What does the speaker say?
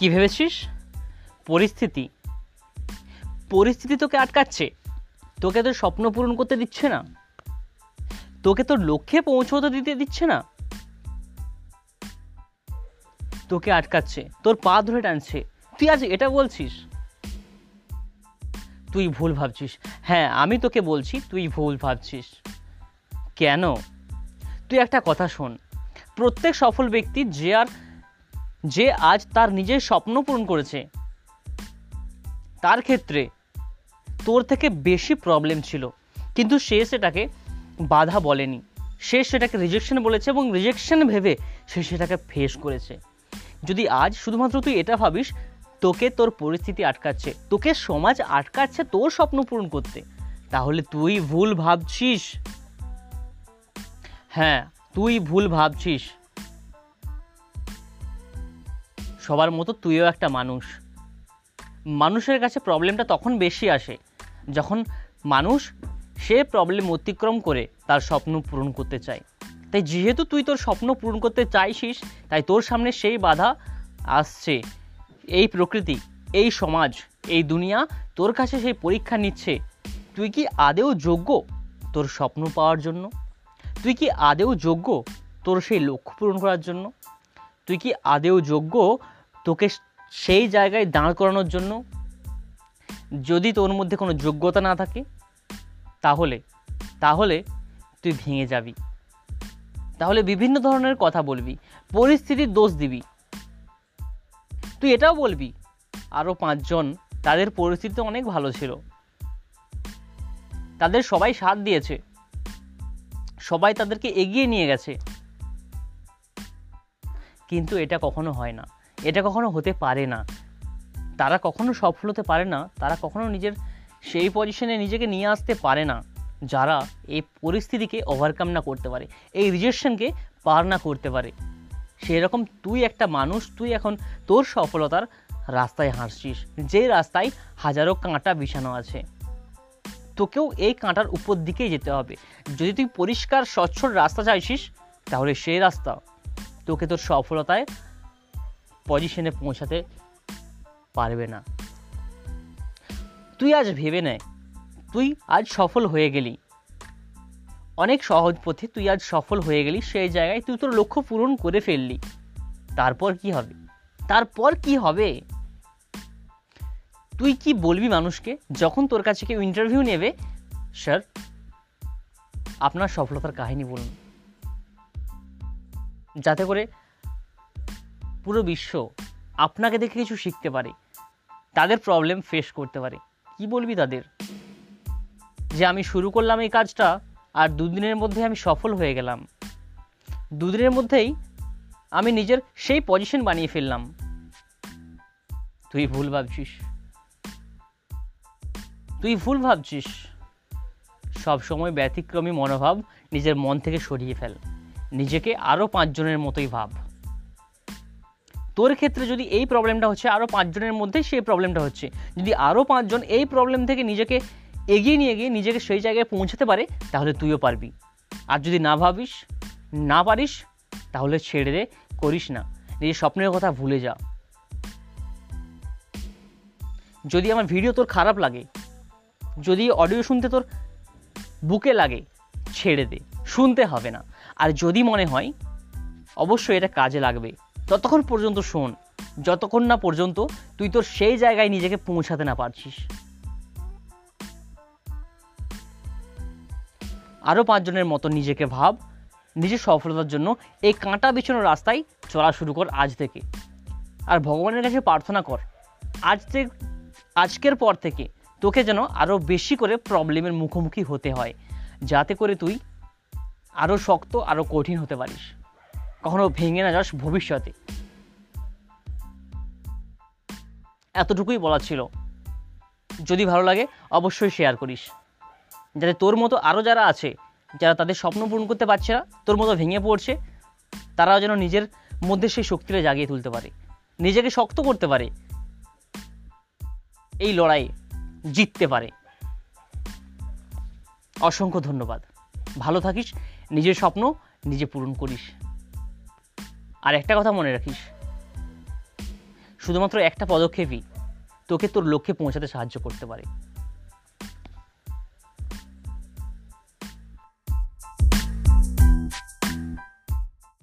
কি ভেবেছিস? পরিস্থিতি। পরিস্থিতি তোকে আটকাচ্ছে। তোকে তোর স্বপ্ন পূরণ করতে দিচ্ছে না। তোকে তোর লক্ষ্যে পৌঁছতে দিতে দিচ্ছে না। তোকে আটকাচ্ছে। তোর পা ধরে টানছে। তুই আজ এটা বলছিস? তুই ভুল ভাবছিস। হ্যাঁ আমি তোকে বলছি, তুই ভুল ভাবছিস। কেন? তুই একটা কথা শোন। প্রত্যেক সফল ব্যক্তি যে আর যে আজ তার নিজের স্বপ্ন পূরণ করেছে। তার ক্ষেত্রে তোর থেকে বেশি প্রবলেম ছিল। কিন্তু সে সেটাকে বাধা বলেনি। সে সেটাকে রিজেকশন বলেছে এবং রিজেকশন ভেবে সে সেটাকে ফেস করেছে। যদি আজ শুধুমাত্র তুই এটা ভাবিস, তোকে তোর পরিস্থিতি আটকাচ্ছে, তোকে সমাজ আটকাচ্ছে তোর স্বপ্ন পূরণ করতে, তাহলে তুই ভুল ভাবছিস। হ্যাঁ তুই ভুল ভাবছিস। সবার মতো তুইও একটা মানুষ। মানুষের কাছে প্রবলেমটা তখন বেশি আসে, যখন মানুষ সে প্রবলেম অতিক্রম করে তার স্বপ্ন পূরণ করতে চায়। তাই যেহেতু তুই তোর স্বপ্ন পূরণ করতে চাইছিস, তাই তোর সামনে সেই বাধা আসছে। এই প্রকৃতি, এই সমাজ, এই দুনিয়া তোর কাছে সেই পরীক্ষা নিচ্ছে। তুই কি আদেও যোগ্য তোর স্বপ্ন পাওয়ার জন্য? তুই কি আদেও যোগ্য তোর সেই লক্ষ্য পূরণ করার জন্য? তুই কি আদেও যোগ্য তোকে সেই জায়গায় দাঁড় করানোর জন্য যদি তোর মধ্যে কোনো যোগ্যতা না থাকে, তাহলে তাহলে তুই ভেঙে যাবি। তাহলে বিভিন্ন ধরনের কথা বলবি, পরিস্থিতির দোষ দিবি। তুই এটাও বলবি আরও পাঁচজন, তাদের পরিস্থিতি অনেক ভালো ছিল। তাদের সবাই সাথ দিয়েছে। সবাই তাদেরকে এগিয়ে নিয়ে গেছে। কিন্তু এটা কখনো হয় না। এটা কখনো হতে পারে না। তারা কখনো সফল হতে পারে না, তারা কখনো নিজের সেই পজিশনে নিজেকে নিয়ে আসতে পারে না, যারা এই পরিস্থিতিকে ওভারকাম না করতে পারে, এই রিজেকশনকে পার না করতে পারে। সেরকম তুই একটা মানুষ, তুই এখন তোর সফলতার রাস্তায় হাসছিস, যে রাস্তায় হাজারো কাঁটা বিছানো আছে। তোকেও এই কাঁটার উপর দিকেই যেতে হবে। যদি তুই পরিষ্কার স্বচ্ছল রাস্তা চাইছিস, তাহলে সেই রাস্তা তোকে তোর সফলতায় পজিশনে পৌঁছাতে পারবে না। তুই আজ ভেবে নে, তুই আজ সফল হয়ে গেলি। অনেক সহজ পথে তুই আজ সফল হয়ে গেলি, সেই জায়গায় তুই তোর লক্ষ্য পূরণ করে ফেললি। তারপর কি হবে? তারপর কি হবে? তুই কি বলবি মানুষকে, যখন তোর কাছে কেউ ইন্টারভিউ নেবে? স্যার আপনার সফলতার কাহিনী বলুন। যাতে করে পুরো বিশ্ব আপনাকে দেখে কিছু শিখতে পারে, তাদের প্রবলেম ফেস করতে পারে। কি বলবি তাদের? যে আমি শুরু করলাম এই কাজটা আর দুদিনের মধ্যে আমি সফল হয়ে গেলাম। দুদিনের মধ্যেই আমি নিজের সেই পজিশন বানিয়ে ফেললাম। তুই ভুল ভাবছিস। তুই ভুল ভাবছিস। সব সময় ব্যতিক্রমী মনোভাব নিজের মন থেকে সরিয়ে ফেল। নিজেকে আরও পাঁচজনের মতোই ভাব। তোর ক্ষেত্রে যদি এই প্রবলেমটা হচ্ছে আরও পাঁচজনের মধ্যে সেই প্রবলেমটা হচ্ছে। যদি আরও পাঁচজন এই প্রবলেম থেকে নিজেকে এগিয়ে নিয়ে গিয়ে নিজেকে সেই জায়গায় পৌঁছাতে পারে, তাহলে তুইও পারবি। আর যদি না ভাবিস, না পারিস, তাহলে ছেড়ে দে, করিস না। নিজের স্বপ্নের কথা ভুলে যা। যদি আমার ভিডিও তোর খারাপ লাগে, যদি অডিও শুনতে তোর বুকে লাগে, ছেড়ে দে, শুনতে হবে না। আর যদি মনে হয়, অবশ্যই এটা কাজে লাগবে। ততক্ষণ পর্যন্ত শোন, যতক্ষণ না পর্যন্ত তুই তোর সেই জায়গায় নিজেকে পৌঁছাতে না পারছিস। আরও পাঁচজনের মতো নিজেকে ভাব, নিজের সফলতার জন্য এই কাঁটা বিছানো রাস্তায় চলা শুরু কর আজ থেকে। আর ভগবানের কাছে প্রার্থনা কর, আজ থেকে, আজকের পর থেকে তোকে যেন আরও বেশি করে প্রবলেমের মুখোমুখি হতে হয়, যাতে করে তুই আরও শক্ত আরও কঠিন হতে পারিস। কখনো ভেঙে না যাস ভবিষ্যতে। এতটুকুই বলার ছিল। যদি ভালো লাগে, অবশ্যই শেয়ার করিস। যাতে তোর মতো আরও যারা আছে, যারা তাদের স্বপ্ন পূরণ করতে পারছে না, তোর মতো ভেঙে পড়ছে, তারাও যেন নিজের মধ্যে সেই শক্তিটা জাগিয়ে তুলতে পারে। নিজেকে শক্ত করতে পারে। এই লড়াই জিততে পারে। অসংখ্য ধন্যবাদ। ভালো থাকিস, নিজের স্বপ্ন নিজে পূরণ করিস। আর একটা কথা মনে রাখিস। শুধুমাত্র একটা পদক্ষেপই তোকে তোর লক্ষ্যে পৌঁছাতে সাহায্য করতে পারে।